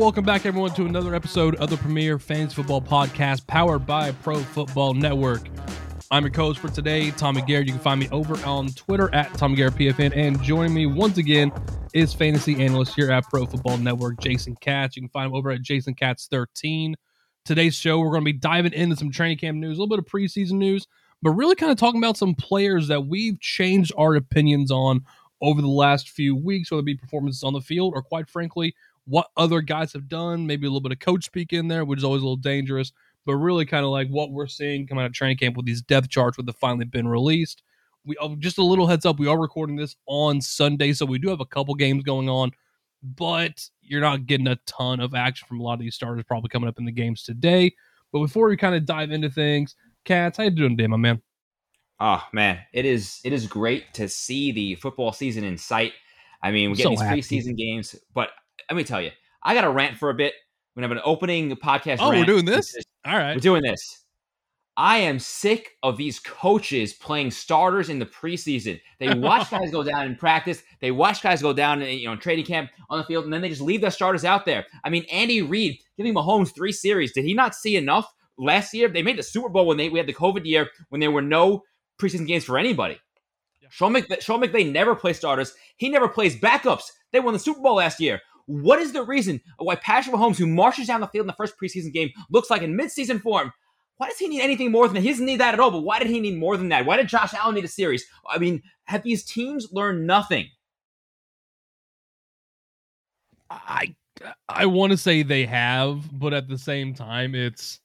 welcome back, everyone, to another episode of the Premier Fantasy Football Podcast powered by Pro Football Network. I'm your coach for today, Tommy Garrett. You can find me over on Twitter at Tommy Garrett PFN. And joining me once again is fantasy analyst here at Pro Football Network, Jason Katz. You can find him over at Jason Katz 13. Today's show, we're going to be diving into some training camp news, a little bit of preseason news, but really kind of talking about some players that we've changed our opinions on over the last few weeks, whether it be performances on the field or, quite frankly, what other guys have done. Maybe a little bit of coach speak in there, which is always a little dangerous, but really kind of like what we're seeing coming out of training camp with these depth charts that have finally been released. We uh, just a little heads up. We are recording this on Sunday, so we do have a couple games going on, but you're not getting a ton of action from a lot of these starters probably coming up in the games today. But before we kind of dive into things, Katz, how you doing today, my man? Oh man, it is it is great to see the football season in sight. I mean, we get so these happy. preseason games, but let me tell you, I got to rant for a bit. We're gonna have an opening podcast. Oh, we're doing this. All right, we're doing this. I am sick of these coaches playing starters in the preseason. They watch guys go down in practice. They watch guys go down, in, you know, in training camp on the field, and then they just leave their starters out there. I mean, Andy Reid giving Mahomes three series. Did he not see enough last year? They made the Super Bowl when they we had the COVID year when there were no preseason games for anybody. Yeah. Sean, McVay, Sean McVay never plays starters. He never plays backups. They won the Super Bowl last year. What is the reason why Patrick Mahomes, who marches down the field in the first preseason game, looks like in midseason form? Why does he need anything more than that? He doesn't need that at all, but why did he need more than that? Why did Josh Allen need a series? I mean, have these teams learned nothing? I I want to say they have, but at the same time, it's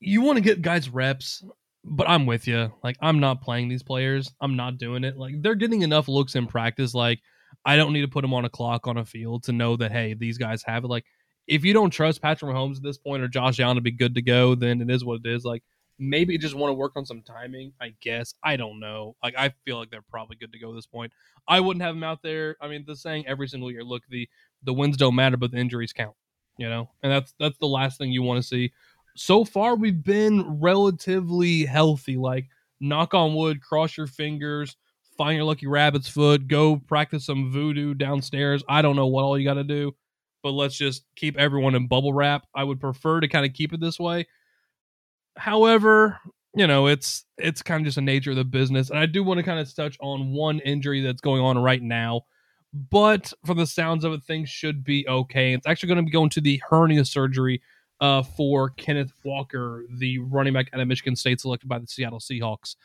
you want to get guys reps, but I'm with you. Like I'm not playing these players. I'm not doing it. Like they're getting enough looks in practice. Like I don't need to put them on a clock on a field to know that hey, these guys have it. Like if you don't trust Patrick Mahomes at this point or Josh Allen to be good to go, then it is what it is. Like maybe you just want to work on some timing. I guess I don't know. Like I feel like they're probably good to go at this point. I wouldn't have them out there. I mean, the saying every single year, look the the wins don't matter, but the injuries count. You know, and that's that's the last thing you want to see. So far, we've been relatively healthy. Like knock on wood, cross your fingers find your lucky rabbit's foot, go practice some voodoo downstairs. I don't know what all you got to do, but let's just keep everyone in bubble wrap. I would prefer to kind of keep it this way. However, you know, it's it's kind of just a nature of the business, and I do want to kind of touch on one injury that's going on right now. But for the sounds of it, things should be okay. It's actually going to be going to the hernia surgery uh, for Kenneth Walker, the running back out of Michigan State, selected by the Seattle Seahawks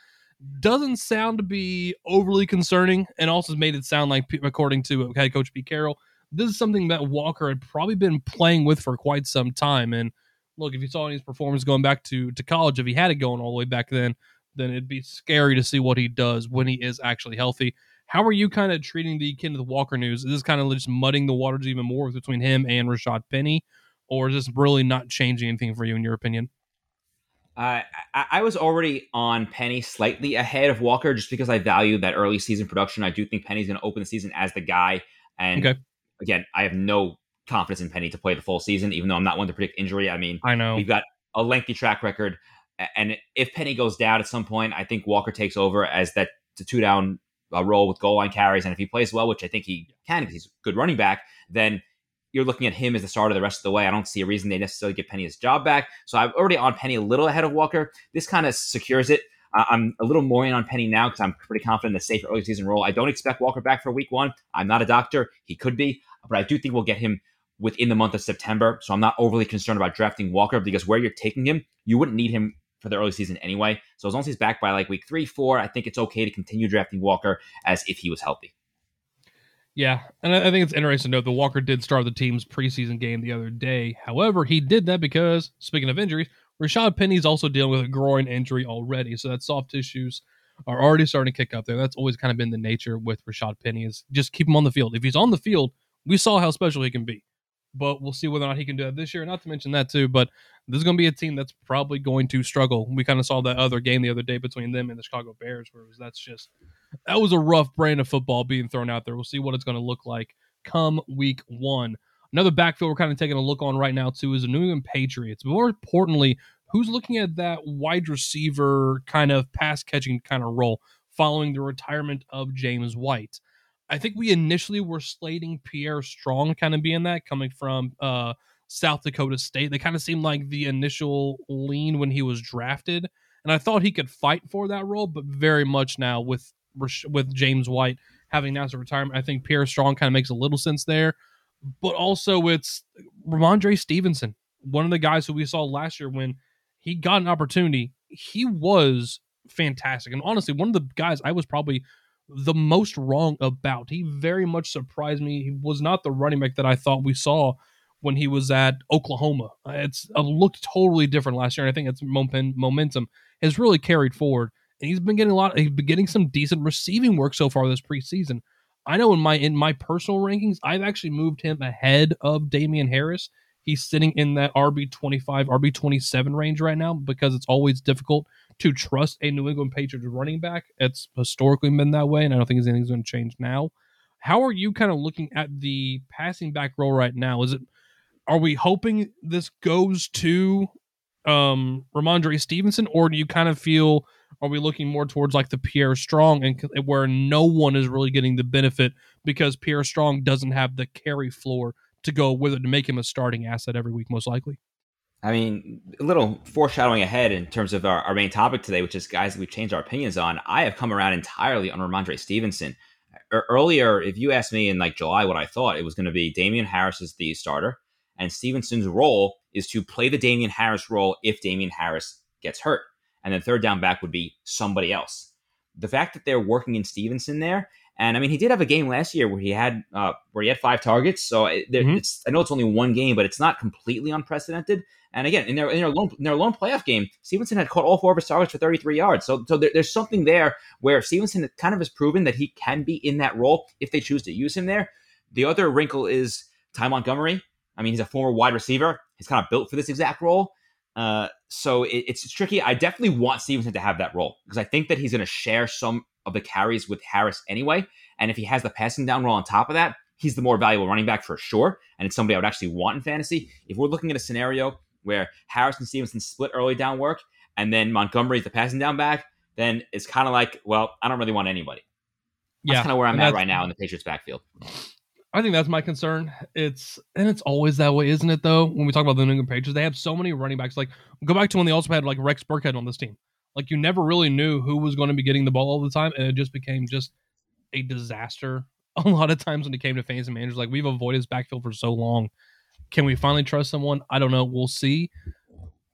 doesn't sound to be overly concerning and also made it sound like, according to head coach Pete Carroll, this is something that Walker had probably been playing with for quite some time. And look, if you saw his performance going back to, to college, if he had it going all the way back then, then it'd be scary to see what he does when he is actually healthy. How are you kind of treating the Kenneth Walker news? Is this kind of just mudding the waters even more between him and Rashad Penny? Or is this really not changing anything for you, in your opinion? Uh, I, I was already on Penny slightly ahead of Walker just because I value that early season production. I do think Penny's going to open the season as the guy. And okay. again, I have no confidence in Penny to play the full season, even though I'm not one to predict injury. I mean, I know we've got a lengthy track record. And if Penny goes down at some point, I think Walker takes over as that two down uh, role with goal line carries. And if he plays well, which I think he can because he's a good running back, then you're looking at him as the starter the rest of the way. I don't see a reason they necessarily get Penny his job back. So I'm already on Penny a little ahead of Walker. This kind of secures it. I'm a little more in on Penny now because I'm pretty confident in the safe early season role. I don't expect Walker back for week one. I'm not a doctor. He could be, but I do think we'll get him within the month of September. So I'm not overly concerned about drafting Walker because where you're taking him, you wouldn't need him for the early season anyway. So as long as he's back by like week three, four, I think it's okay to continue drafting Walker as if he was healthy. Yeah, and I think it's interesting to note that Walker did start the team's preseason game the other day. However, he did that because, speaking of injuries, Rashad Penny's also dealing with a groin injury already, so that soft tissues are already starting to kick up there. That's always kind of been the nature with Rashad Penny is just keep him on the field. If he's on the field, we saw how special he can be but we'll see whether or not he can do that this year. Not to mention that too, but this is going to be a team that's probably going to struggle. We kind of saw that other game the other day between them and the Chicago Bears, where it was, that's just that was a rough brand of football being thrown out there. We'll see what it's going to look like come week one. Another backfield we're kind of taking a look on right now too is the New England Patriots. More importantly, who's looking at that wide receiver kind of pass catching kind of role following the retirement of James White. I think we initially were slating Pierre Strong kind of being that coming from uh, South Dakota State. They kind of seemed like the initial lean when he was drafted, and I thought he could fight for that role, but very much now with with James White having announced a retirement, I think Pierre Strong kind of makes a little sense there. But also, it's Rhamondre Stevenson, one of the guys who we saw last year when he got an opportunity. He was fantastic, and honestly, one of the guys I was probably the most wrong about. He very much surprised me. He was not the running back that I thought we saw when he was at Oklahoma. It's looked totally different last year, and I think it's momentum has really carried forward. And he's been getting a lot. He's been getting some decent receiving work so far this preseason. I know in my in my personal rankings, I've actually moved him ahead of Damien Harris. He's sitting in that RB twenty five, RB twenty seven range right now because it's always difficult to trust a New England Patriots running back. It's historically been that way, and I don't think anything's going to change now. How are you kind of looking at the passing back role right now? Is it are we hoping this goes to um Rhamondre Stevenson, or do you kind of feel are we looking more towards like the Pierre Strong and where no one is really getting the benefit because Pierre Strong doesn't have the carry floor to go with it to make him a starting asset every week, most likely? I mean, a little foreshadowing ahead in terms of our, our main topic today, which is guys that we've changed our opinions on. I have come around entirely on Rhamondre Stevenson. Earlier, if you asked me in like July what I thought, it was going to be Damien Harris is the starter, and Stevenson's role is to play the Damien Harris role if Damien Harris gets hurt. And then third down back would be somebody else. The fact that they're working in Stevenson there, and I mean, he did have a game last year where he had uh, where he had five targets. So it, mm-hmm. I know it's only one game, but it's not completely unprecedented. And again, in their in their lone in their lone playoff game, Stevenson had caught all four of his targets for 33 yards. So so there, there's something there where Stevenson kind of has proven that he can be in that role if they choose to use him there. The other wrinkle is Ty Montgomery. I mean, he's a former wide receiver. He's kind of built for this exact role. Uh, so it, it's tricky. I definitely want Stevenson to have that role because I think that he's going to share some of the carries with Harris anyway. And if he has the passing down role on top of that, he's the more valuable running back for sure. And it's somebody I would actually want in fantasy. If we're looking at a scenario where Harris and Stevenson split early down work, and then Montgomery is the passing down back, then it's kind of like, well, I don't really want anybody. That's yeah, kind of where I'm at right now in the Patriots backfield. I think that's my concern. It's and it's always that way, isn't it? Though when we talk about the New England Patriots, they have so many running backs. Like go back to when they also had like Rex Burkhead on this team. Like you never really knew who was going to be getting the ball all the time, and it just became just a disaster. A lot of times when it came to fans and managers, like we've avoided his backfield for so long can we finally trust someone? I don't know. We'll see.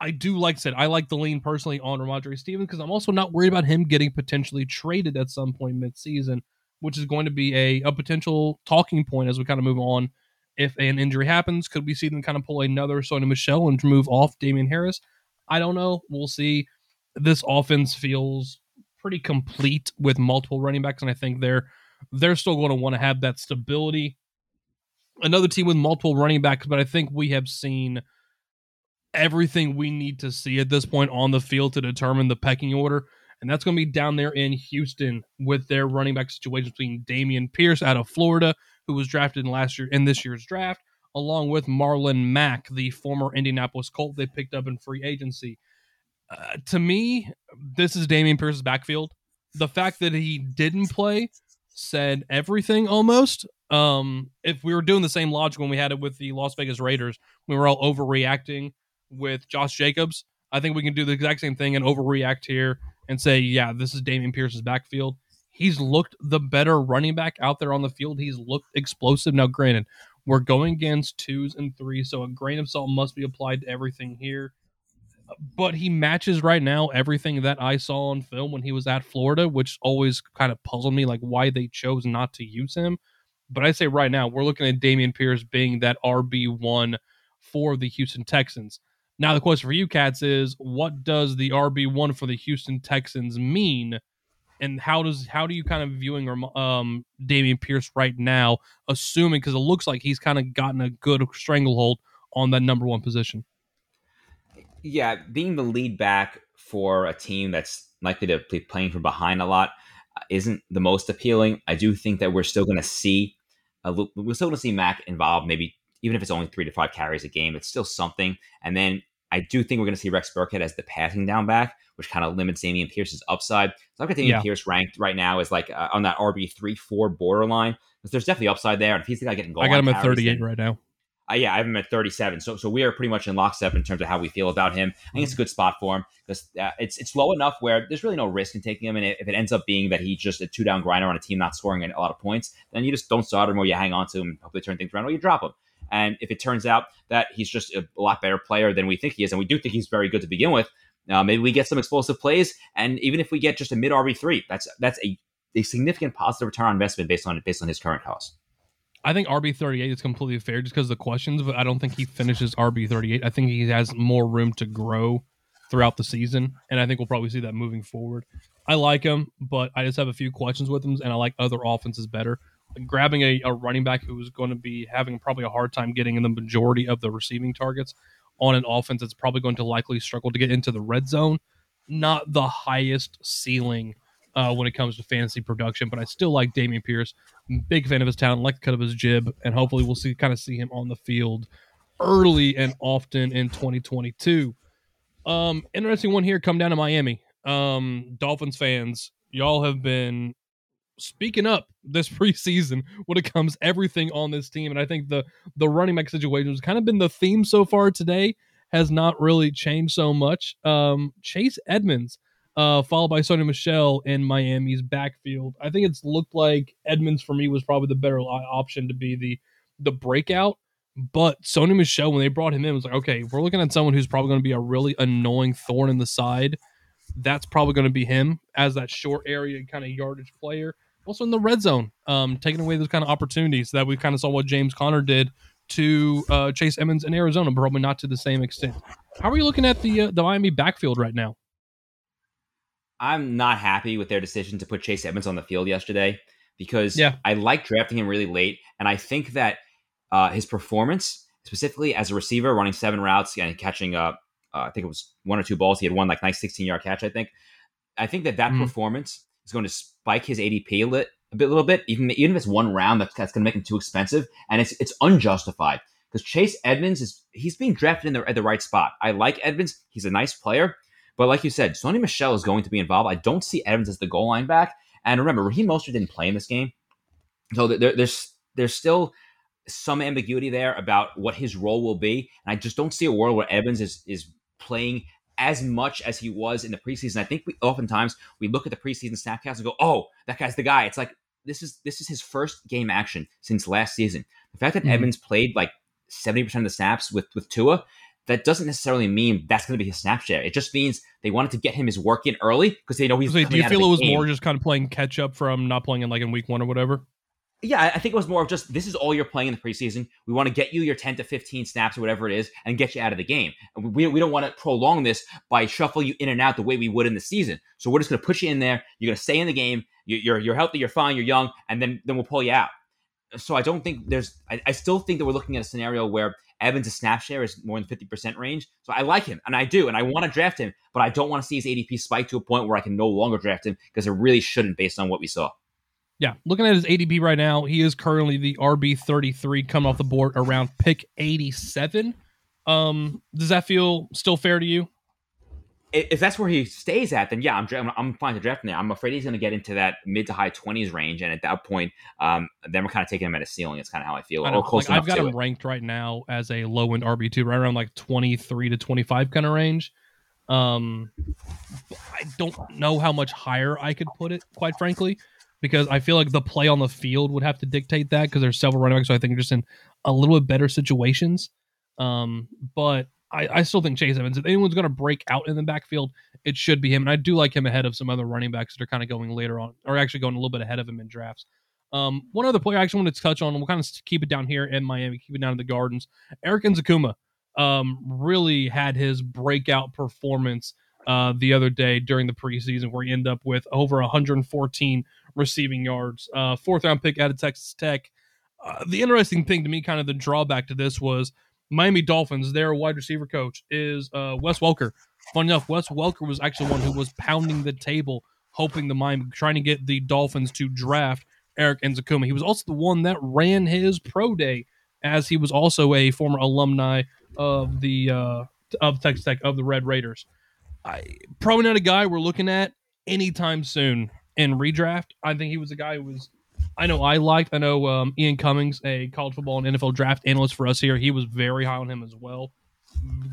I do like said, I like the lean personally on Rhamondre Stevens because I'm also not worried about him getting potentially traded at some point mid-season, which is going to be a, a potential talking point as we kind of move on. If an injury happens, could we see them kind of pull another Sony Michel and move off Damien Harris? I don't know. We'll see. This offense feels pretty complete with multiple running backs, and I think they're they're still going to want to have that stability another team with multiple running backs, but I think we have seen everything we need to see at this point on the field to determine the pecking order. And that's going to be down there in Houston with their running back situation between Dameon Pierce out of Florida, who was drafted in last year in this year's draft, along with Marlon Mack, the former Indianapolis Colt they picked up in free agency. Uh, to me, this is Dameon Pierce's backfield. The fact that he didn't play said everything almost. Um, if we were doing the same logic when we had it with the Las Vegas Raiders, we were all overreacting with Josh Jacobs. I think we can do the exact same thing and overreact here and say, yeah, this is Dameon Pierce's backfield. He's looked the better running back out there on the field. He's looked explosive. Now, granted, we're going against twos and threes, so a grain of salt must be applied to everything here but he matches right now everything that I saw on film when he was at Florida, which always kind of puzzled me, like why they chose not to use him. But I say right now, we're looking at Dameon Pierce being that RB1 for the Houston Texans. Now, the question for you, Katz, is what does the RB1 for the Houston Texans mean? And how does how do you kind of viewing um Dameon Pierce right now, assuming because it looks like he's kind of gotten a good stranglehold on that number one position? yeah, being the lead back for a team that's likely to be playing from behind a lot uh, isn't the most appealing. I do think that we're still going to see a, we're still going to see Mack involved, maybe even if it's only three to five carries a game. It's still something. And then I do think we're going to see Rex Burkhead as the passing down back, which kind of limits Dameon Pierce's upside. So I've got Dameon yeah. Pierce ranked right now as like uh, on that RB three four borderline. Because there's definitely upside there, and if he's the guy getting goal, I got him at 38 right now. Uh, yeah, I have him at 37. So so we are pretty much in lockstep in terms of how we feel about him. I think it's a good spot for him because uh, it's it's low enough where there's really no risk in taking him. And if it ends up being that he's just a two down grinder on a team not scoring a lot of points, then you just don't start him or you hang on to him, and hopefully turn things around, or you drop him. And if it turns out that he's just a, lot better player than we think he is, and we do think he's very good to begin with, uh, maybe we get some explosive plays. And even if we get just a mid RB three, that's that's a, a significant positive return on investment based on based on his current cost. I think RB thirty eight is completely fair just because of the questions, but I don't think he finishes RB thirty eight. I think he has more room to grow throughout the season, and I think we'll probably see that moving forward. I like him, but I just have a few questions with him, and I like other offenses better. Grabbing a, a running back who's going to be having probably a hard time getting in the majority of the receiving targets on an offense that's probably going to likely struggle to get into the red zone. Not the highest ceiling uh, when it comes to fantasy production, but I still like Dameon Pierce. Big fan of his talent, like the cut of his jib, and hopefully we'll see kind of see him on the field early and often in 2022. Um, interesting one here. Come down to Miami. Um, Dolphins fans, y'all have been speaking up this preseason when it comes everything on this team, and I think the the running back situation has kind of been the theme so far today. Has not really changed so much. Um, Chase Edmonds uh, followed by Sony Michel in Miami's backfield. I think it's looked like Edmonds for me was probably the better option to be the the breakout. But Sony Michel, when they brought him in, was like, okay, we're looking at someone who's probably going to be a really annoying thorn in the side. That's probably going to be him as that short area kind of yardage player. Also in the red zone, um, taking away those kind of opportunities that we kind of saw what James Conner did to uh, Chase Edmonds in Arizona, but probably not to the same extent. How are you looking at the uh, the Miami backfield right now? I'm not happy with their decision to put Chase Edmonds on the field yesterday because yeah. I like drafting him really late, and I think that uh, his performance, specifically as a receiver, running seven routes and catching uh, uh, I think it was one or two balls, he had one like nice 16 yard catch. I think, I think that that mm. performance is going to spike his ADP a, lit, a bit, a little bit, even even if it's one round, that's, that's going to make him too expensive, and it's it's unjustified because Chase Edmonds is he's being drafted in the at the right spot. I like Edmonds; he's a nice player. But like you said, Sony Michel is going to be involved. I don't see Edmonds as the goal line back. And remember, Raheem Mostert didn't play in this game, so there, there's there's still some ambiguity there about what his role will be. And I just don't see a world where Edmonds is is playing as much as he was in the preseason. I think we oftentimes we look at the preseason snap counts and go, "Oh, that guy's the guy." It's like this is this is his first game action since last season. The fact that mm-hmm. Edmonds played like seventy percent of the snaps with with Tua that doesn't necessarily mean that's going to be his snap share. It just means they wanted to get him his work in early because they know he's. So do you feel it was game. more just kind of playing catch up from not playing in like in week one or whatever? Yeah, I think it was more of just this is all you're playing in the preseason. We want to get you your 10 to 15 snaps or whatever it is and get you out of the game. We, we don't want to prolong this by shuffle you in and out the way we would in the season. So we're just going to put you in there. You're going to stay in the game. You're, you're healthy, you're fine, you're young, and then, then we'll pull you out. So I don't think there's, I, I still think that we're looking at a scenario where Edmonds' snap share is more than 50% range. So I like him and I do, and I want to draft him, but I don't want to see his ADP spike to a point where I can no longer draft him because it really shouldn't based on what we saw. Yeah, looking at his ADP right now, he is currently the RB 33 coming off the board around pick 87. Um, does that feel still fair to you? if that's where he stays at, then yeah, I'm I'm fine to draft him there. I'm afraid he's going to get into that mid to high 20s range, and at that point, um, then we're kind of taking him at a ceiling. It's kind of how I feel. I like, I've got him it. ranked right now as a low end RB two, right around like 23 to 25 kind of range. Um, I don't know how much higher I could put it, quite frankly, because I feel like the play on the field would have to dictate that because there's several running backs, so I think are just in a little bit better situations. Um, but I, I still think Chase Edmonds, if anyone's going to break out in the backfield, it should be him. And I do like him ahead of some other running backs that are kind of going later on, or actually going a little bit ahead of him in drafts. Um, one other player I actually wanted to touch on, we'll kind of keep it down here in Miami, keep it down in the Gardens. Erik Ezukanma um, really had his breakout performance uh, the other day during the preseason, where he ended up with over 114 receiving yards. Uh, fourth round pick out of Texas Tech. Uh, the interesting thing to me, kind of the drawback to this was Miami Dolphins, their wide receiver coach is uh, Wes Welker. Funny enough, Wes Welker was actually one who was pounding the table, hoping the Miami, trying to get the Dolphins to draft Erik Ezukanma. He was also the one that ran his pro day, as he was also a former alumni of the uh, of Texas Tech of the Red Raiders. I probably not a guy we're looking at anytime soon in redraft. I think he was a guy who was I know I liked. I know um, Ian Cummings, a college football and NFL draft analyst for us here, he was very high on him as well.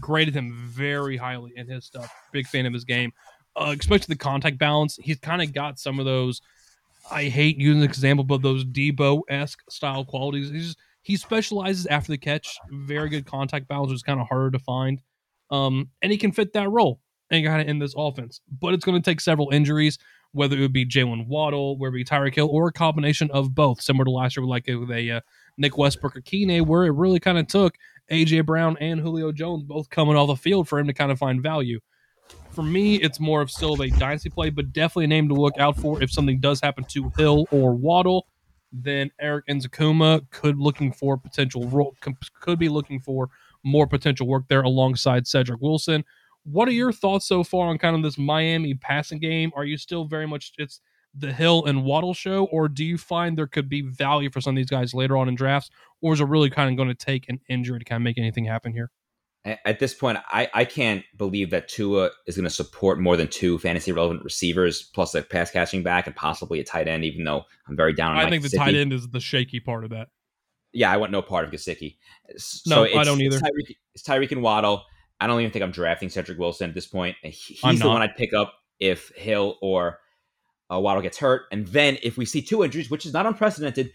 Graded him very highly in his stuff. Big fan of his game, uh, especially the contact balance. He's kind of got some of those. I hate using the example, but those Deebo esque style qualities. He's he specializes after the catch. Very good contact balance, which is kind of harder to find. Um, and he can fit that role and kind of in this offense. But it's going to take several injuries whether it would be Jaylen Waddle, whether it be Tyreek Hill, or a combination of both, similar to last year, like with a uh, Nick Westbrook-Ikhine, where it really kind of took AJ Brown and Julio Jones both coming off the field for him to kind of find value. For me, it's more of still a dynasty play, but definitely a name to look out for if something does happen to Hill or Waddle. Then Erik Ezukanma could looking for potential role, could be looking for more potential work there alongside Cedric Wilson. What are your thoughts so far on kind of this Miami passing game? Are you still very much it's the Hill and Waddle show, or do you find there could be value for some of these guys later on in drafts, or is it really kind of going to take an injury to kind of make anything happen here? At this point, I, I can't believe that Tua is going to support more than two fantasy relevant receivers plus a pass catching back and possibly a tight end. Even though I'm very down. on I think the tight end is the shaky part of that. Yeah, I want no part of Gesicki. So no, I don't either. It's Tyreek, it's Tyreek and Waddle. I don't even think I'm drafting Cedric Wilson at this point. He's the one I'd pick up if Hill or uh, Waddle gets hurt. And then if we see two injuries, which is not unprecedented,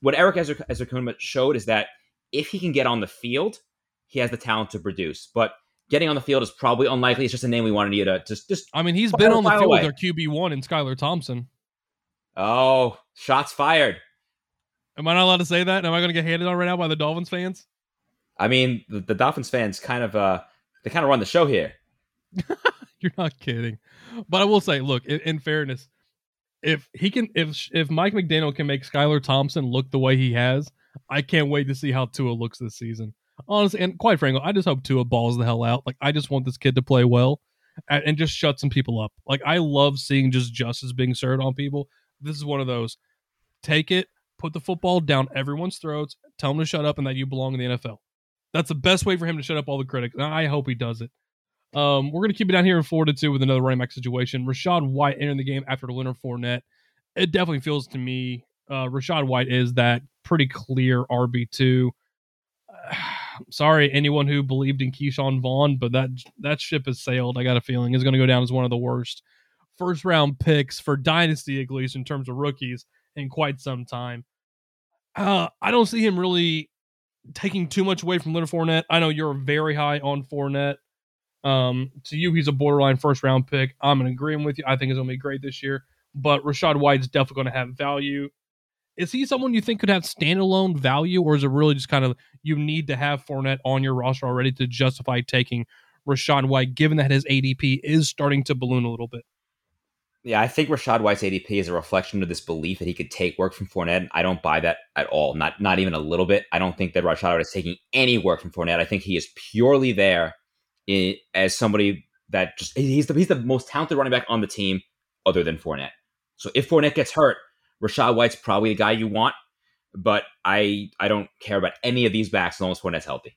what Erik Ezukanma showed is that if he can get on the field, he has the talent to produce. But getting on the field is probably unlikely. It's just a name we wanted you to just just. I mean, he's been on the field away. with our QB one and Skylar Thompson. Oh, shots fired! Am I not allowed to say that? Am I going to get handed on right now by the Dolphins fans? I mean, the, the Dolphins fans kind of uh, they kind of run the show here. You're not kidding. But I will say, look, in, in, fairness, if he can, if if Mike McDaniel can make Skylar Thompson look the way he has, I can't wait to see how Tua looks this season. Honestly, and quite frankly, I just hope Tua balls the hell out. Like, I just want this kid to play well and, and just shut some people up. Like, I love seeing just justice being served on people. This is one of those. Take it, put the football down everyone's throats, tell them to shut up, and that you belong in the NFL. That's the best way for him to shut up all the critics. I hope he does it. Um, we're going to keep it down here in Florida too with another running back situation. Rachaad White entering the game after Leonard Fournette. It definitely feels to me uh, Rachaad White is that pretty clear RB two. Uh, sorry, anyone who believed in Ke'Shawn Vaughn, but that that ship has sailed. I got a feeling is going to go down as one of the worst first round picks for dynasty, at least in terms of rookies, in quite some time. Uh, I don't see him really taking too much away from Leonard Fournette. I know you're very high on Fournette. Um, to you, he's a borderline first round pick. I'm in agreement with you. I think he's going to be great this year. But Rachaad White's definitely going to have value. Is he someone you think could have standalone value, or is it really just kind of you need to have Fournette on your roster already to justify taking Rachaad White, given that his ADP is starting to balloon a little bit? Yeah, I think Rachaad White's ADP is a reflection of this belief that he could take work from Fournette. I don't buy that at all, not not even a little bit. I don't think that Rachaad White is taking any work from Fournette. I think he is purely there in, as somebody that just he's the he's the most talented running back on the team, other than Fournette. So if Fournette gets hurt, Rachaad White's probably the guy you want. But I I don't care about any of these backs as long as Fournette's healthy.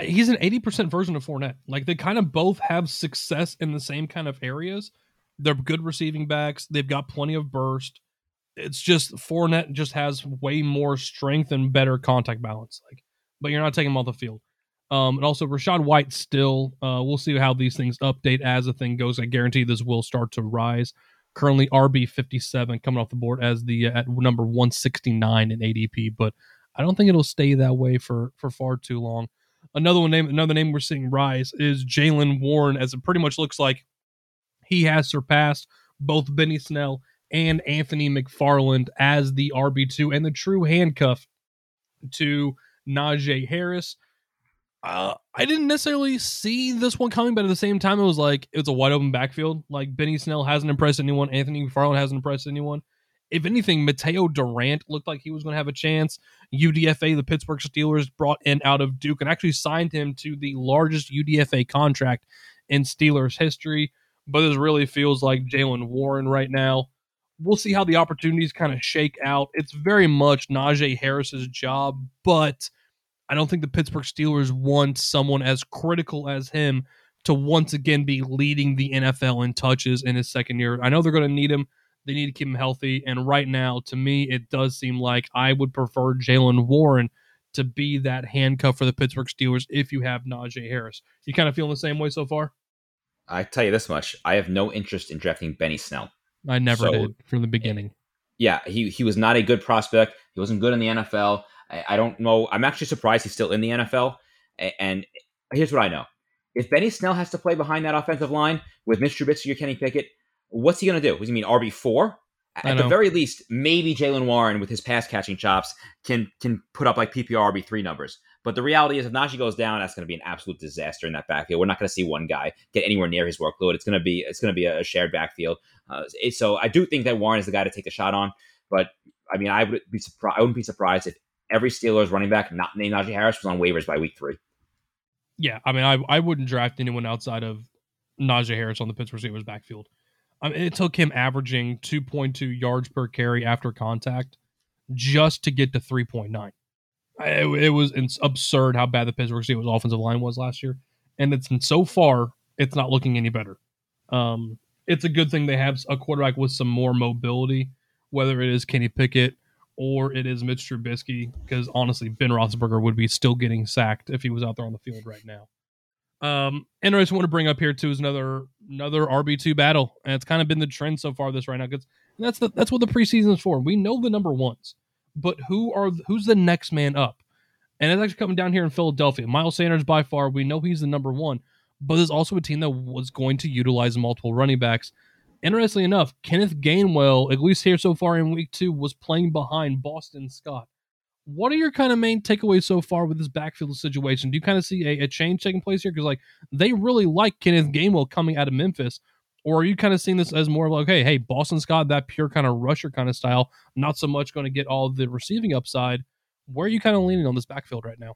He's an eighty percent version of Fournette. Like they kind of both have success in the same kind of areas they're good receiving backs. They've got plenty of burst. It's just Fournette just has way more strength and better contact balance. Like, but you're not taking him off the field. Um, and also Rachaad White still. Uh, we'll see how these things update as the thing goes. I guarantee this will start to rise. Currently RB 57 coming off the board as the uh, at number 169 in ADP, but I don't think it'll stay that way for for far too long. Another one name, another name we're seeing rise is Jaylen Warren, as it pretty much looks like he has surpassed both Benny Snell and Anthony McFarland as the RB2 and the true handcuff to Najee Harris. Uh, I didn't necessarily see this one coming, but at the same time, it was like it was a wide open backfield. Like Benny Snell hasn't impressed anyone, Anthony McFarland hasn't impressed anyone. If anything, Mataeo Durant looked like he was going to have a chance. UDFA, the Pittsburgh Steelers, brought in out of Duke and actually signed him to the largest UDFA contract in Steelers history but this really feels like Jaylen Warren right now. We'll see how the opportunities kind of shake out. It's very much Najee Harris's job, but I don't think the Pittsburgh Steelers want someone as critical as him to once again be leading the NFL in touches in his second year. I know they're going to need him. They need to keep him healthy. And right now, to me, it does seem like I would prefer Jaylen Warren to be that handcuff for the Pittsburgh Steelers if you have Najee Harris. You kind of feeling the same way so far? I tell you this much: I have no interest in drafting Benny Snell. I never so, did from the beginning. Yeah, he he was not a good prospect. He wasn't good in the NFL. I, I don't know. I'm actually surprised he's still in the NFL. And here's what I know: if Benny Snell has to play behind that offensive line with Mitch Trubisky or Kenny Pickett, what's he going to do? Does he mean RB four? At the very least, maybe Jaylen Warren with his pass catching chops can can put up like PPR RB three numbers. But the reality is, if Najee goes down, that's going to be an absolute disaster in that backfield. We're not going to see one guy get anywhere near his workload. It's going to be it's going to be a shared backfield. Uh, so I do think that Warren is the guy to take the shot on. But I mean, I would be surprised. I wouldn't be surprised if every Steelers running back not named Najee Harris was on waivers by week three. Yeah, I mean, I I wouldn't draft anyone outside of Najee Harris on the Pittsburgh Steelers backfield. I mean, it took him averaging 2.2 yards per carry after contact just to get to 3.9. It, was absurd how bad the Pittsburgh Steelers offensive line was last year, and it's so far it's not looking any better. Um, it's a good thing they have a quarterback with some more mobility, whether it is Kenny Pickett or it is Mitch Trubisky, because honestly, Ben Roethlisberger would be still getting sacked if he was out there on the field right now. Um, and I just want to bring up here too is another another RB two battle, and it's kind of been the trend so far this right now because that's the that's what the preseason is for. We know the number ones, but who are who's the next man up? And it's actually coming down here in Philadelphia. Miles Sanders by far, we know he's the number one, but there's also a team that was going to utilize multiple running backs. Interestingly enough, Kenneth Gainwell, at least here so far in week two, was playing behind Boston Scott what are your kind of main takeaways so far with this backfield situation? Do you kind of see a, a change taking place here? Because like they really like Kenneth Gainwell coming out of Memphis, or are you kind of seeing this as more of like, hey, hey, Boston Scott, that pure kind of rusher kind of style, not so much going to get all the receiving upside. Where are you kind of leaning on this backfield right now?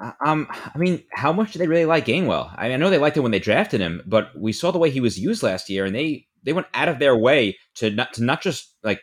Uh, um, I mean, how much do they really like Gainwell? I, mean, I know they liked it when they drafted him, but we saw the way he was used last year, and they they went out of their way to not to not just like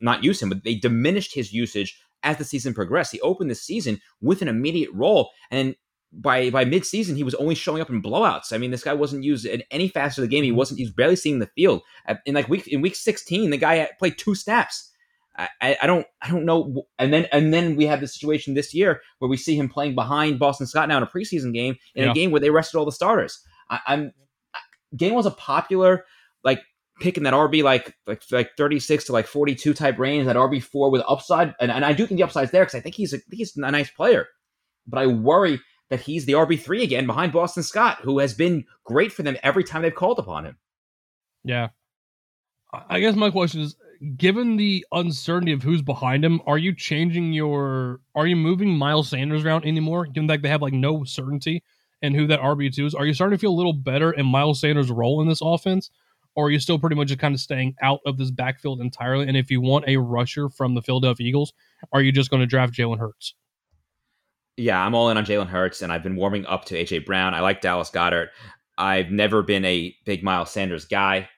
not use him, but they diminished his usage as the season progressed. He opened the season with an immediate role, and by by midseason, he was only showing up in blowouts. I mean, this guy wasn't used in any facet of the game. He mm-hmm. wasn't. He was barely seeing the field. In like week in week sixteen, the guy played two snaps. I, I, don't I don't know. And then and then we have the situation this year where we see him playing behind Boston Scott now in a preseason game in yeah. a game where they rested all the starters. I, I'm game was a popular like picking that RB like like like 36 to like 42 type range, that RB four with upside, and, and I do think the upside's there because I think he's a, he's a nice player, but I worry that he's the RB three again behind Boston Scott, who has been great for them every time they've called upon him. Yeah, I guess my question is, given the uncertainty of who's behind him, are you changing your, are you moving Miles Sanders around anymore? Given that they have like no certainty and who that RB two is, are you starting to feel a little better in Miles Sanders' role in this offense? or are you still pretty much just kind of staying out of this backfield entirely? And if you want a rusher from the Philadelphia Eagles, are you just going to draft Jalen Hurts? Yeah, I'm all in on Jalen Hurts, and I've been warming up to AJ Brown. I like Dallas Goedert. I've never been a big Miles Sanders guy,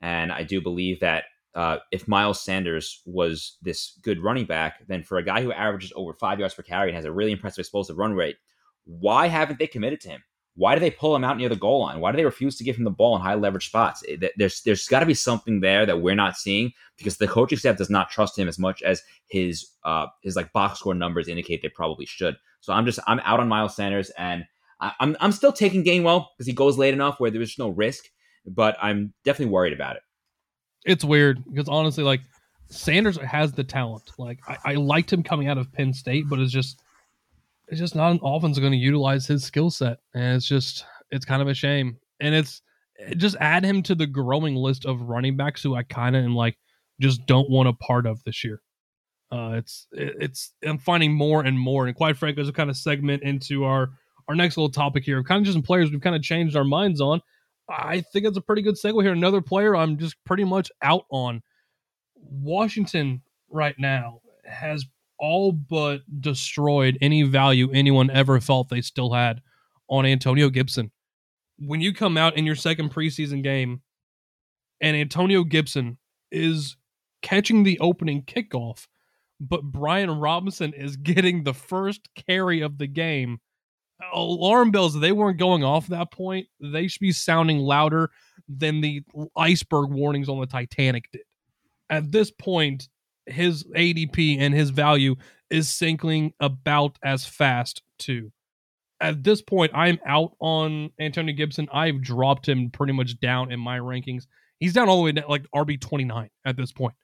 and I do believe that uh, if Miles Sanders was this good running back, then for a guy who averages over five yards per carry and has a really impressive explosive run rate, why haven't they committed to him? Why do they pull him out near the goal line? Why do they refuse to give him the ball in high leverage spots? There's there's got to be something there that we're not seeing because the coaching staff does not trust him as much as his uh his like box score numbers indicate they probably should. So I'm just I'm out on Miles Sanders and I, I'm I'm still taking Gainwell because he goes late enough where there's no risk, but I'm definitely worried about it. It's weird because honestly, like Sanders has the talent. Like I, I liked him coming out of Penn State, but it's just it's just not an offense going to utilize his skill set, and it's just it's kind of a shame. And it's just add him to the growing list of running backs who I kind of am like just don't want a part of this year. Uh, it's it's I'm finding more and more, and quite frankly, as a kind of segment into our our next little topic here, kind of just some players we've kind of changed our minds on. I think it's a pretty good segue here. Another player I'm just pretty much out on. Washington right now has all but destroyed any value anyone ever felt they still had on Antonio Gibson. When you come out in your second preseason game and Antonio Gibson is catching the opening kickoff but Brian Robinson is getting the first carry of the game. Alarm bells, they weren't going off at that point. They should be sounding louder than the iceberg warnings on the Titanic did. At this point, his ADP and his value is sinking about as fast too. At this point, I'm out on Antonio Gibson. I've dropped him pretty much down in my rankings. He's down all the way to like RB 29 at this point.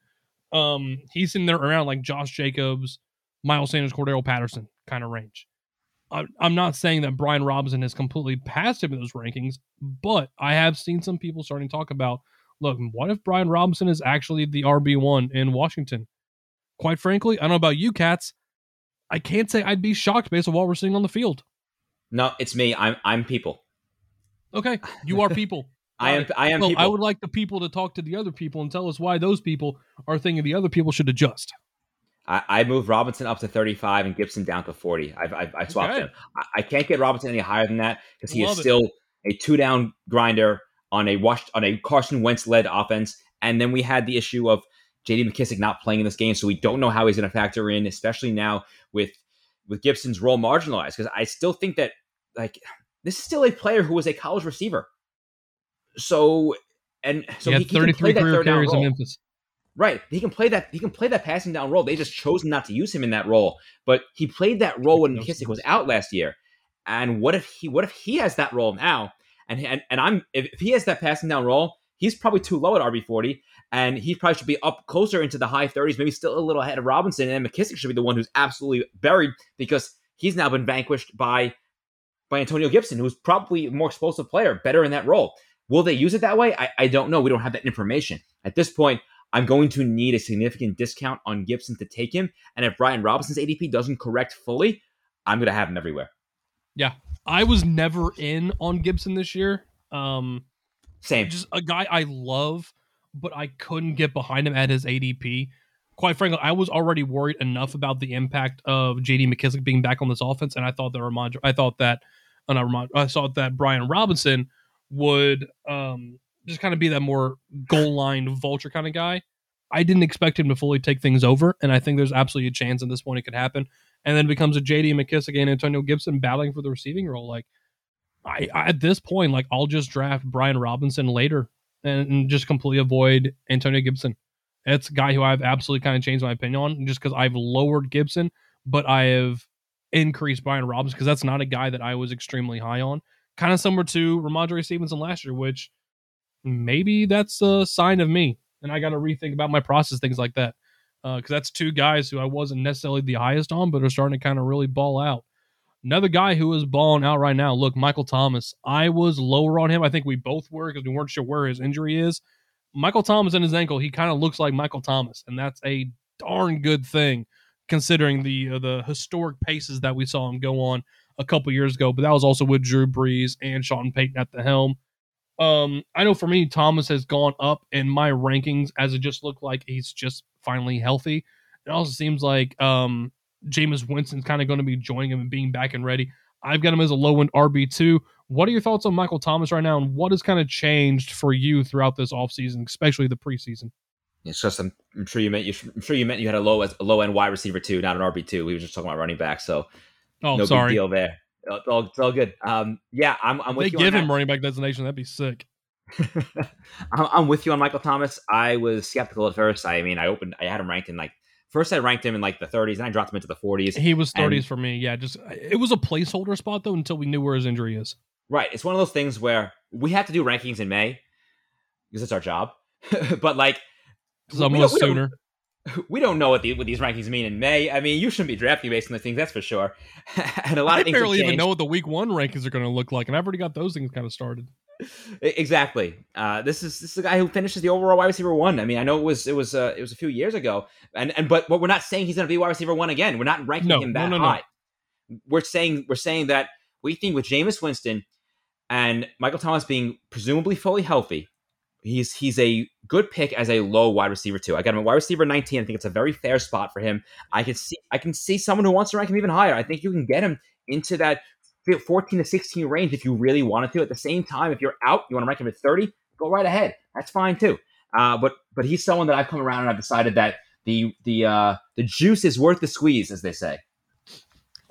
Um, he's in there around like Josh Jacobs, Miles Sanders, Cordarrelle Patterson kind of range. I'm not saying that Brian Robinson has completely passed him in those rankings, but I have seen some people starting to talk about look, what if Brian Robinson is actually the RB1 in Washington? Quite frankly, I don't know about you Katz. I can't say I'd be shocked based on what we're seeing on the field. No, it's me. I'm I'm people. Okay, you are people. I am. I am. Well, people. I would like the people to talk to the other people and tell us why those people are thinking the other people should adjust. I, I moved Robinson up to 35 and Gibson down to 40. I've, I've I swapped okay. them. I, I, can't get Robinson any higher than that because he Love is still it. a two down grinder on a washed on a Carson Wentz led offense. And then we had the issue of J.D. McKissic not playing in this game, so we don't know how he's going to factor in, especially now with with Gibson's role marginalized. Because I still think that like this is still a player who was a college receiver. So and so he, he, he 33 career carries in Memphis. Right. He can play that he can play that passing down role. They just chose not to use him in that role. But he played that role when McKissic was out last year. And what if he what if he has that role now? And and, and I'm if, if he has that passing down role, he's probably too low at RB40. And he probably should be up closer into the high 30s, maybe still a little ahead of Robinson. And McKissic should be the one who's absolutely buried because he's now been vanquished by by Antonio Gibson, who's probably a more explosive player, better in that role. Will they use it that way? I, I don't know. We don't have that information. At this point, I'm going to need a significant discount on Gibson to take him. And if Brian Robinson's ADP doesn't correct fully, I'm going to have him everywhere. Yeah. I was never in on Gibson this year. Um, Same. Just a guy I love, but I couldn't get behind him at his ADP. Quite frankly, I was already worried enough about the impact of JD McKissic being back on this offense, and I thought that Ramon, I thought that, uh, not Ramon, I thought that Brian Robinson would um, just kind of be that more goal line vulture kind of guy. I didn't expect him to fully take things over, and I think there's absolutely a chance at this point it could happen. And then becomes a JD McKissic and Antonio Gibson battling for the receiving role. Like, I, I at this point, like I'll just draft Brian Robinson later and, and just completely avoid Antonio Gibson. It's a guy who I've absolutely kind of changed my opinion on just because I've lowered Gibson, but I have increased Brian Robinson because that's not a guy that I was extremely high on. Kind of similar to Rhamondre Stevenson last year, which maybe that's a sign of me. And I got to rethink about my process, things like that. Because uh, that's two guys who I wasn't necessarily the highest on, but are starting to kind of really ball out. Another guy who is balling out right now, look, Michael Thomas. I was lower on him. I think we both were because we weren't sure where his injury is. Michael Thomas and his ankle, he kind of looks like Michael Thomas, and that's a darn good thing considering the uh, the historic paces that we saw him go on a couple years ago. But that was also with Drew Brees and Sean Payton at the helm. Um, I know for me, Thomas has gone up in my rankings as it just looked like he's just finally healthy. It also seems like um, Jameis Winston's kind of going to be joining him and being back and ready. I've got him as a low end RB2. What are your thoughts on Michael Thomas right now, and what has kind of changed for you throughout this offseason, especially the preseason? It's just I'm, I'm, sure you meant you I'm sure you meant you had a low a low end wide receiver too, not an RB two. We were just talking about running back, so oh, no sorry. big deal there. It's all, it's all good. Um, yeah, I'm, I'm with they you. They give him that. running back designation. That'd be sick. I'm with you on Michael Thomas. I was skeptical at first. I mean, I opened, I had him ranked in like first. I ranked him in like the 30s, and I dropped him into the 40s. He was 30s and, for me. Yeah, just it was a placeholder spot though until we knew where his injury is. Right. It's one of those things where we have to do rankings in May because it's our job. but like, some a sooner we don't know what, the, what these rankings mean in May. I mean, you shouldn't be drafting based on the things, that's for sure. and a lot I of things barely even know what the week one rankings are going to look like, and I've already got those things kind of started. Exactly. Uh, this is this is a guy who finishes the overall wide receiver one. I mean, I know it was it was uh, it was a few years ago, and and but but we're not saying he's going to be wide receiver one again. We're not ranking no, him that no, no, high. We're saying we're saying that we think with Jameis Winston and Michael Thomas being presumably fully healthy, he's he's a good pick as a low wide receiver too. I got him at wide receiver 19. I think it's a very fair spot for him. I can see I can see someone who wants to rank him even higher. I think you can get him into that 14 to 16 range if you really wanted to. At the same time, if you're out, you want to rank him at 30, go right ahead. That's fine too. Uh, but but he's someone that I've come around and I've decided that the the uh, the juice is worth the squeeze, as they say.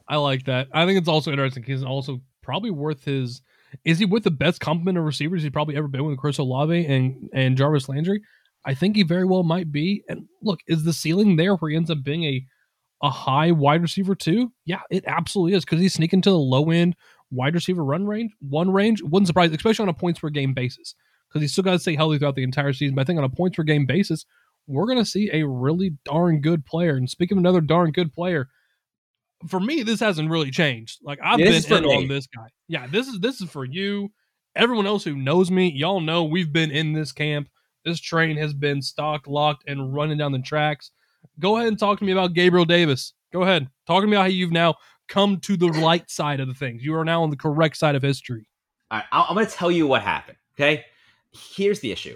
I like that. I think it's also interesting. He's also probably worth his. Is he with the best complement of receivers he's probably ever been with Chris Olave and and Jarvis Landry? I think he very well might be. And look, is the ceiling there where he ends up being a a high wide receiver too? Yeah, it absolutely is because he's sneaking to the low end wide receiver run range, one range. Wouldn't surprise, especially on a points per game basis, because he's still got to stay healthy throughout the entire season. But I think on a points per game basis, we're going to see a really darn good player. And speaking of another darn good player, for me, this hasn't really changed. Like I've Yeah, been in me. on this guy. Yeah, this is this is for you. Everyone else who knows me, y'all know we've been in this camp. This train has been stock locked, and running down the tracks. Go ahead and talk to me about Gabriel Davis. Go ahead. Talk to me about how you've now come to the light side of the things. You are now on the correct side of history. All right, I'm going to tell you what happened. Okay, here's the issue.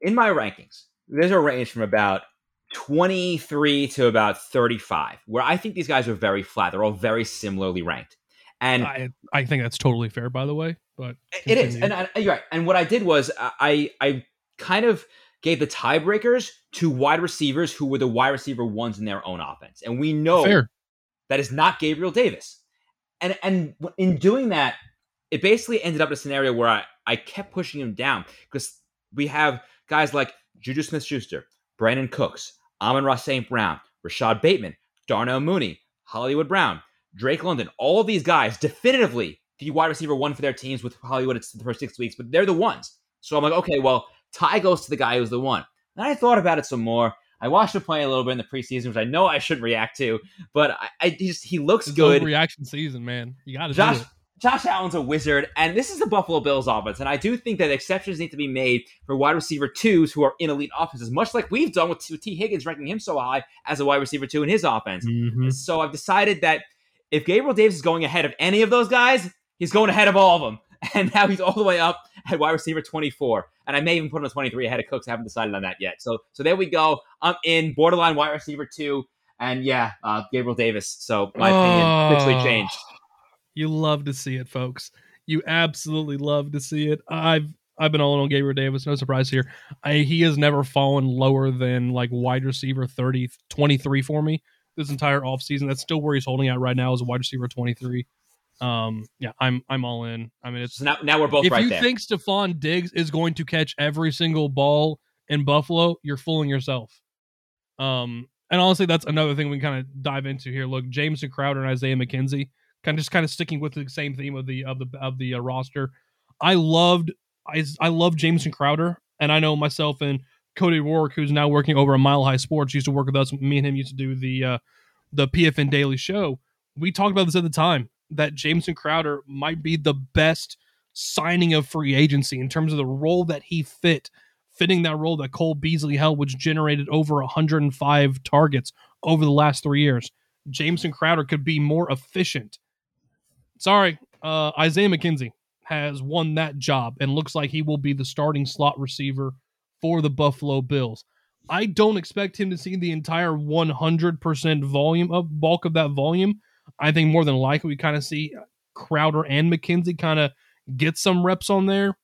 In my rankings, there's a range from about 23 to about 35, where I think these guys are very flat. They're all very similarly ranked, and I I think that's totally fair, by the way. But it is. And I, you're right. And what I did was uh, I I kind of gave the tiebreakers to wide receivers who were the wide receiver ones in their own offense, and we know fair. that is not Gabriel Davis. And and in doing that, it basically ended up in a scenario where I, I kept pushing him down because we have guys like Juju Smith Schuster, Brandin Cooks, Amon-Ra St. Brown, Rashod Bateman, Darnell Mooney, Hollywood Brown, Drake London, all of these guys definitively the wide receiver one for their teams with Hollywood it's the first six weeks, but they're the ones. So I'm like, okay, well, Ty goes to the guy who's the one. And I thought about it some more. I watched him play a little bit in the preseason, which I know I shouldn't react to, but I, I just he looks It's good. reaction season, man. You got to Josh do it. Josh Allen's a wizard, and this is the Buffalo Bills offense. And I do think that exceptions need to be made for wide receiver twos who are in elite offenses, much like we've done with, Tee Higgins ranking him so high as a wide receiver two in his offense. Mhm. So I've decided that if Gabriel Davis is going ahead of any of those guys, he's going ahead of all of them. And now he's all the way up at wide receiver 24. And I may even put him at 23 ahead of Cooks. I haven't decided on that yet. So so there we go. I'm in borderline wide receiver two. And yeah, uh, Gabriel Davis. So my opinion literally Oh. changed. You love to see it, folks. You absolutely love to see it. I've I've been all in on Gabriel Davis. No surprise here. I, he has never fallen lower than like wide receiver 30, 23 for me this entire offseason. That's still where he's holding out right now as a wide receiver 23. Um, yeah, I'm I'm all in. I mean, it's So now, now we're both if right you there. think Stefon Diggs is going to catch every single ball in Buffalo, you're fooling yourself. Um, and honestly, that's another thing we can kind of dive into here. Look, Jamison Crowder and Isaiah McKenzie, kind of just kind of sticking with the same theme of the of the of the uh, roster. I loved I I love Jamison Crowder, and I know myself and Cody Rourke, who's now working over at Mile High Sports, used to work with us. Me and him used to do the uh, the PFN Daily Show. We talked about this at the time that Jamison Crowder might be the best signing of free agency in terms of the role that he fit, fitting that role that Cole Beasley held, which generated over 105 targets over the last three years. Jamison Crowder could be more efficient. Sorry, uh, Isaiah McKenzie has won that job and looks like he will be the starting slot receiver for the Buffalo Bills. I don't expect him to see the entire 100% volume of bulk of that volume. I think more than likely we kind of see Crowder and McKenzie kind of get some reps on there.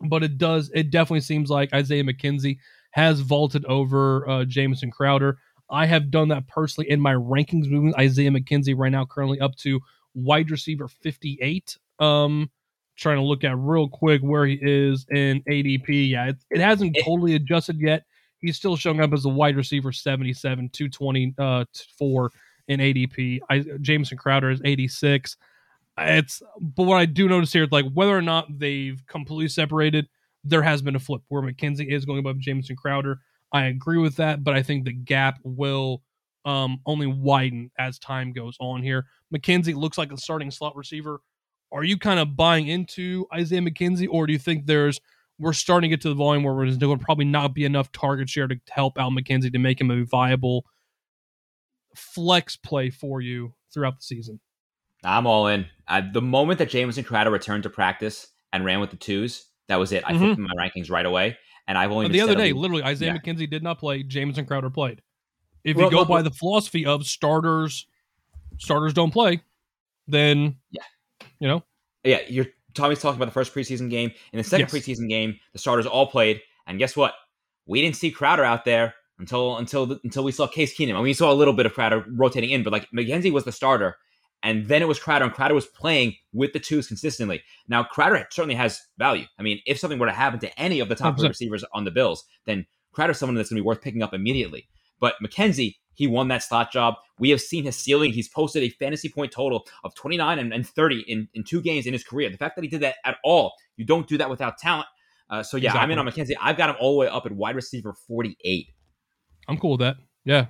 But it does, it definitely seems like Isaiah McKenzie has vaulted over uh, Jamison Crowder. I have done that personally in my rankings, moving Isaiah McKenzie right now, currently up to wide receiver 58. Um, trying to look at real quick where he is in ADP. Yeah, it, it hasn't totally adjusted yet. He's still showing up as a wide receiver 77, 224 in ADP. I, Jamison Crowder is 86. It's but what I do notice here is like whether or not they've completely separated, there has been a flip where McKenzie is going above Jamison Crowder. I agree with that, but I think the gap will um, only widen as time goes on here. McKenzie looks like a starting slot receiver. Are you kind of buying into Isaiah McKenzie, or do you think there's we're starting to get to the volume where there's going to probably not be enough target share to help out McKenzie to make him a viable flex play for you throughout the season? I'm all in. Uh, the moment that Jamison Crowder returned to practice and ran with the twos, that was it. I Mhm. flipped my rankings right away, and I've only Uh, the other day, literally, Isaiah yeah. McKenzie did not play. Jamison Crowder played. If Well, you go well, by the philosophy of starters, starters don't play, then Yeah. you know, Yeah, you're Tommy's talking about the first preseason game. In the second Yes. preseason game, the starters all played, and guess what? We didn't see Crowder out there. until until until we saw Case Keenum. I mean, we saw a little bit of Crowder rotating in, but like McKenzie was the starter, and then it was Crowder, and Crowder was playing with the twos consistently. Now Crowder certainly has value. I mean, if something were to happen to any of the top receivers on the Bills, then Crowder's someone that's going to be worth picking up immediately. But McKenzie, he won that slot job. We have seen his ceiling. He's posted a fantasy point total of 29 and, and 30 in, in two games in his career. The fact that he did that at all, you don't do that without talent. Uh, so yeah, exactly. I'm in on McKenzie. I've got him all the way up at wide receiver 48. I'm cool with that. Yeah,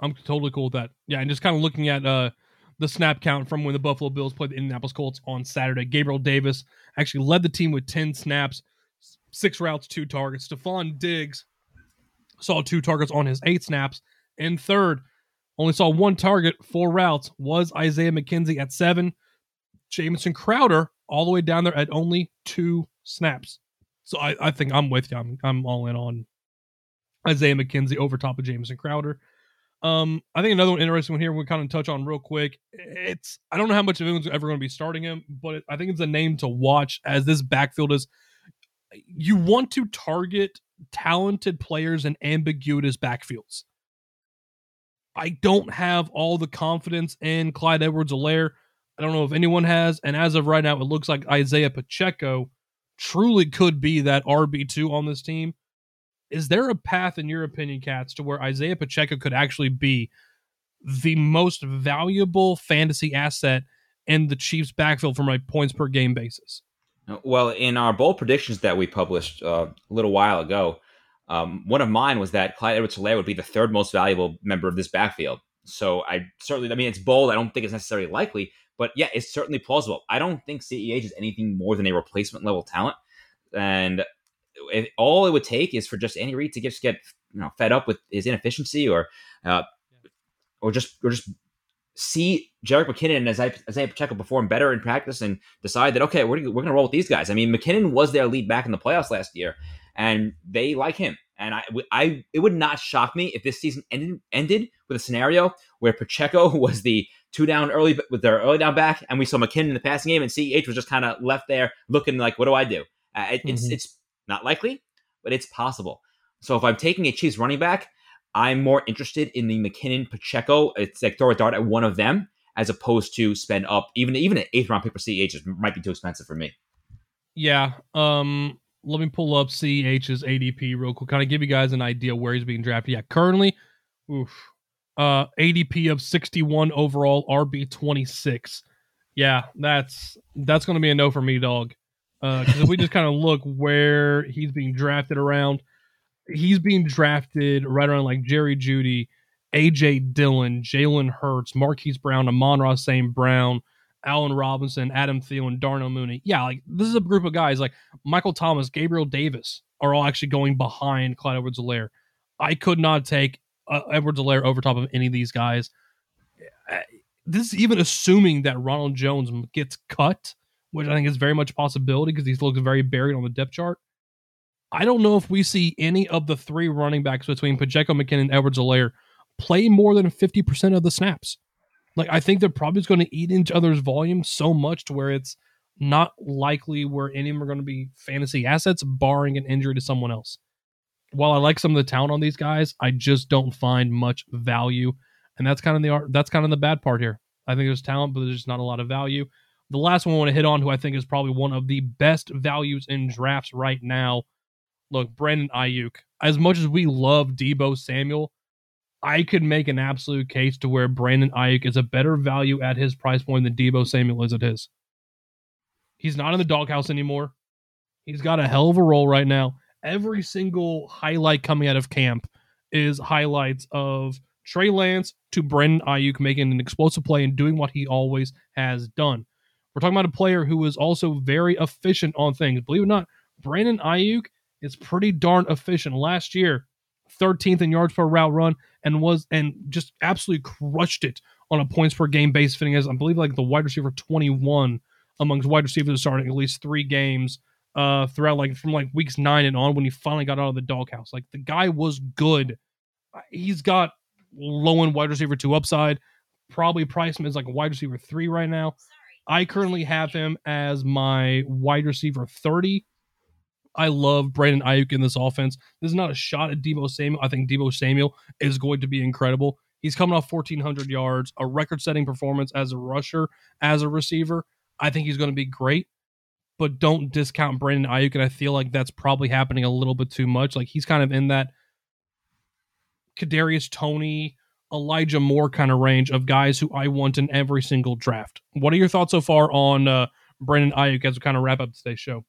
I'm totally cool with that. Yeah, and just kind of looking at uh, the snap count from when the Buffalo Bills played the Indianapolis Colts on Saturday. Gabriel Davis actually led the team with 10 snaps, six routes, two targets. Stefon Diggs saw two targets on his eight snaps. And third, only saw one target, four routes, was Isaiah McKenzie at seven. Jamison Crowder all the way down there at only two snaps. So I, I think I'm with you. I'm, I'm all in on Isaiah McKenzie over top of Jamison Crowder. Um, I think another one interesting one here we kind of touch on real quick. It's I don't know how much of anyone's ever going to be starting him, but I think it's a name to watch as this backfield is. You want to target talented players in ambiguous backfields. I don't have all the confidence in Clyde Edwards-Helaire. I don't know if anyone has. And as of right now, it looks like Isaiah Pacheco truly could be that RB2 on this team. Is there a path, in your opinion, Katz, to where Isaiah Pacheco could actually be the most valuable fantasy asset in the Chiefs' backfield from a points per game basis? Well, in our bold predictions that we published uh, a little while ago, um, one of mine was that Clyde Edwards-Helaire would be the third most valuable member of this backfield. So I certainly, I mean, it's bold. I don't think it's necessarily likely, but yeah, it's certainly plausible. I don't think CEH is anything more than a replacement level talent, and all it would take is for just Andy Reid to just get you know fed up with his inefficiency, or uh, or just or just see Jerick McKinnon and Isaiah, Isaiah Pacheco perform better in practice and decide that okay, we're, we're going to roll with these guys. I mean, McKinnon was their lead back in the playoffs last year, and they like him. And I, I, it would not shock me if this season ended ended with a scenario where Pacheco was the two down early with their early down back, and we saw McKinnon in the passing game, and CEH was just kind of left there looking like, what do I do? Uh, it, mm-hmm. It's it's not likely, but it's possible. So if I'm taking a Chiefs running back, I'm more interested in the McKinnon Pacheco. It's like throw a dart at one of them as opposed to spend up even even an eighth round pick for CEH might be too expensive for me. Yeah. Um let me pull up CEH's ADP real quick. Kind of give you guys an idea where he's being drafted. Yeah, currently, oof, uh, ADP of 61 overall, RB 26. Yeah, that's that's to be a no for me, dog. Because uh, if we just kind of look where he's being drafted around, he's being drafted right around like Jerry Jeudy, AJ Dillon, Jalen Hurts, Marquise Brown, Amon-Ra St. Brown, Allen Robinson, Adam Thielen, Darnell Mooney. Yeah, like this is a group of guys like Michael Thomas, Gabriel Davis are all actually going behind Clyde Edwards-Helaire. I could not take uh, Edwards-Helaire over top of any of these guys. This is even assuming that Ronald Jones gets cut, which I think is very much a possibility because he looks very buried on the depth chart. I don't know if we see any of the three running backs between Pacheco, McKinnon, Edwards-Helaire play more than 50% of the snaps. Like I think they're probably going to eat into others' volume so much to where it's not likely where any of them are going to be fantasy assets, barring an injury to someone else. While I like some of the talent on these guys, I just don't find much value, and that's kind of the. That's kind of the bad part here. I think there's talent, but there's just not a lot of value. The last one I want to hit on, who I think is probably one of the best values in drafts right now. Look, Brandon Aiyuk, As much as we love Deebo Samuel, I could make an absolute case to where Brandon Aiyuk is a better value at his price point than Deebo Samuel is at his. He's not in the doghouse anymore. He's got a hell of a role right now. Every single highlight coming out of camp is highlights of Trey Lance to Brandon Aiyuk making an explosive play and doing what he always has done. We're talking about a player who is also very efficient on things. Believe it or not, Brandon Aiyuk is pretty darn efficient. Last year, 13th in yards per route run, and was and just absolutely crushed it on a points per game base, fitting as I believe like the wide receiver 21 amongst wide receivers starting at least three games uh throughout like from like weeks nine and on when he finally got out of the doghouse. Like the guy was good. He's got low end wide receiver two upside. Probably price him as like a wide receiver three right now. I currently have him as my wide receiver 30 I love Brandon Aiyuk in this offense. This is not a shot at Deebo Samuel. I think Deebo Samuel is going to be incredible. He's coming off 1,400 yards, a record setting performance as a rusher, as a receiver. I think he's going to be great, but don't discount Brandon Aiyuk. And I feel like that's probably happening a little bit too much. Like he's kind of in that Kadarius Toney, Elijah Moore kind of range of guys who I want in every single draft. What are your thoughts so far on uh, Brandon Aiyuk as we kind of wrap up today's show?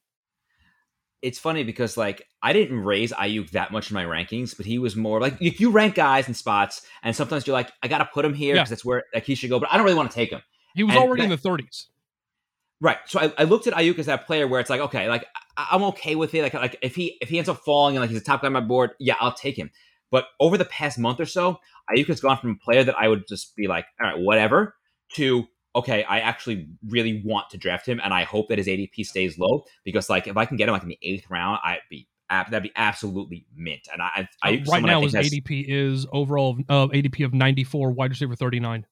It's funny because like I didn't raise Aiyuk that much in my rankings, but he was more like if you rank guys in spots, and sometimes you're like, I got to put him here because yeah. that's where like he should go, but I don't really want to take him. He was and already that, in the 30s. Right. So I, I, looked at Aiyuk as that player where it's like, okay, like I, am okay with it. Like, like if he if he ends up falling and like he's a top guy on my board, yeah, I'll take him. But over the past month or so, Aiyuk has gone from a player that I would just be like, all right, whatever, to okay, I actually really want to draft him, and I hope that his ADP stays low because like if I can get him like in the eighth round, I'd be that'd be absolutely mint. And I, I uh, right now his has, ADP is overall uh, ADP of 94, wide receiver 39,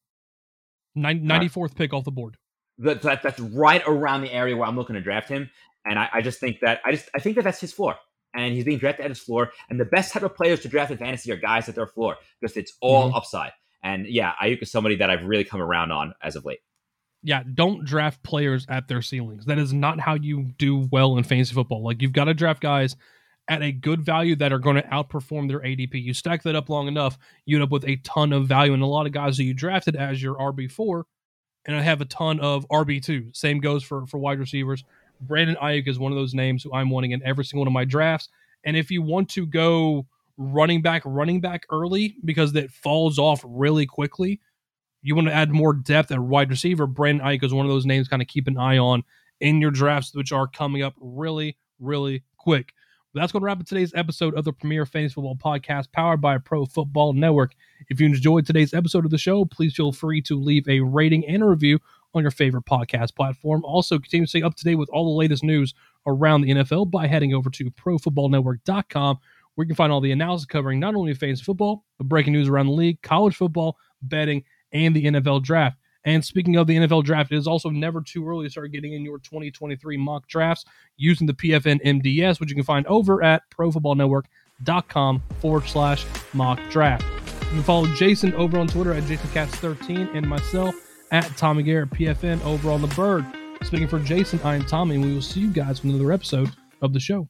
94th pick off the board. That, that, that's right around the area where I'm looking to draft him, and I, I just think that I just I think that that's his floor and he's being drafted at his floor. And the best type of players to draft in fantasy are guys at their floor because it's all mm-hmm. upside. And yeah, Aiyuk is somebody that I've really come around on as of late. Yeah, don't draft players at their ceilings. That is not how you do well in fantasy football. Like you've got to draft guys at a good value that are going to outperform their ADP. You stack that up long enough, you end up with a ton of value. And a lot of guys that you drafted as your RB4, and I have a ton of RB2. Same goes for, for wide receivers. Brandon Aiyuk is one of those names who I'm wanting in every single one of my drafts. And if you want to go running back, running back early because that falls off really quickly, you want to add more depth at wide receiver. Brandon Aiyuk is one of those names kind of keep an eye on in your drafts, which are coming up really, really quick. That's going to wrap up today's episode of the Premier Fantasy Football Podcast powered by Pro Football Network. If you enjoyed today's episode of the show, please feel free to leave a rating and a review on your favorite podcast platform. Also, continue to stay up to date with all the latest news around the NFL by heading over to profootballnetwork.com, where you can find all the analysis covering not only fantasy football, but breaking news around the league, college football, betting, and the NFL draft. And speaking of the NFL draft, it is also never too early to start getting in your 2023 mock drafts using the PFN MDS, which you can find over at profootballnetwork.com forward slash mock draft. You can follow Jason over on Twitter at JasonKatz13 and myself at Tommy Garrett PFN over on the Bird. Speaking for Jason, I am Tommy, and we will see you guys for another episode of the show.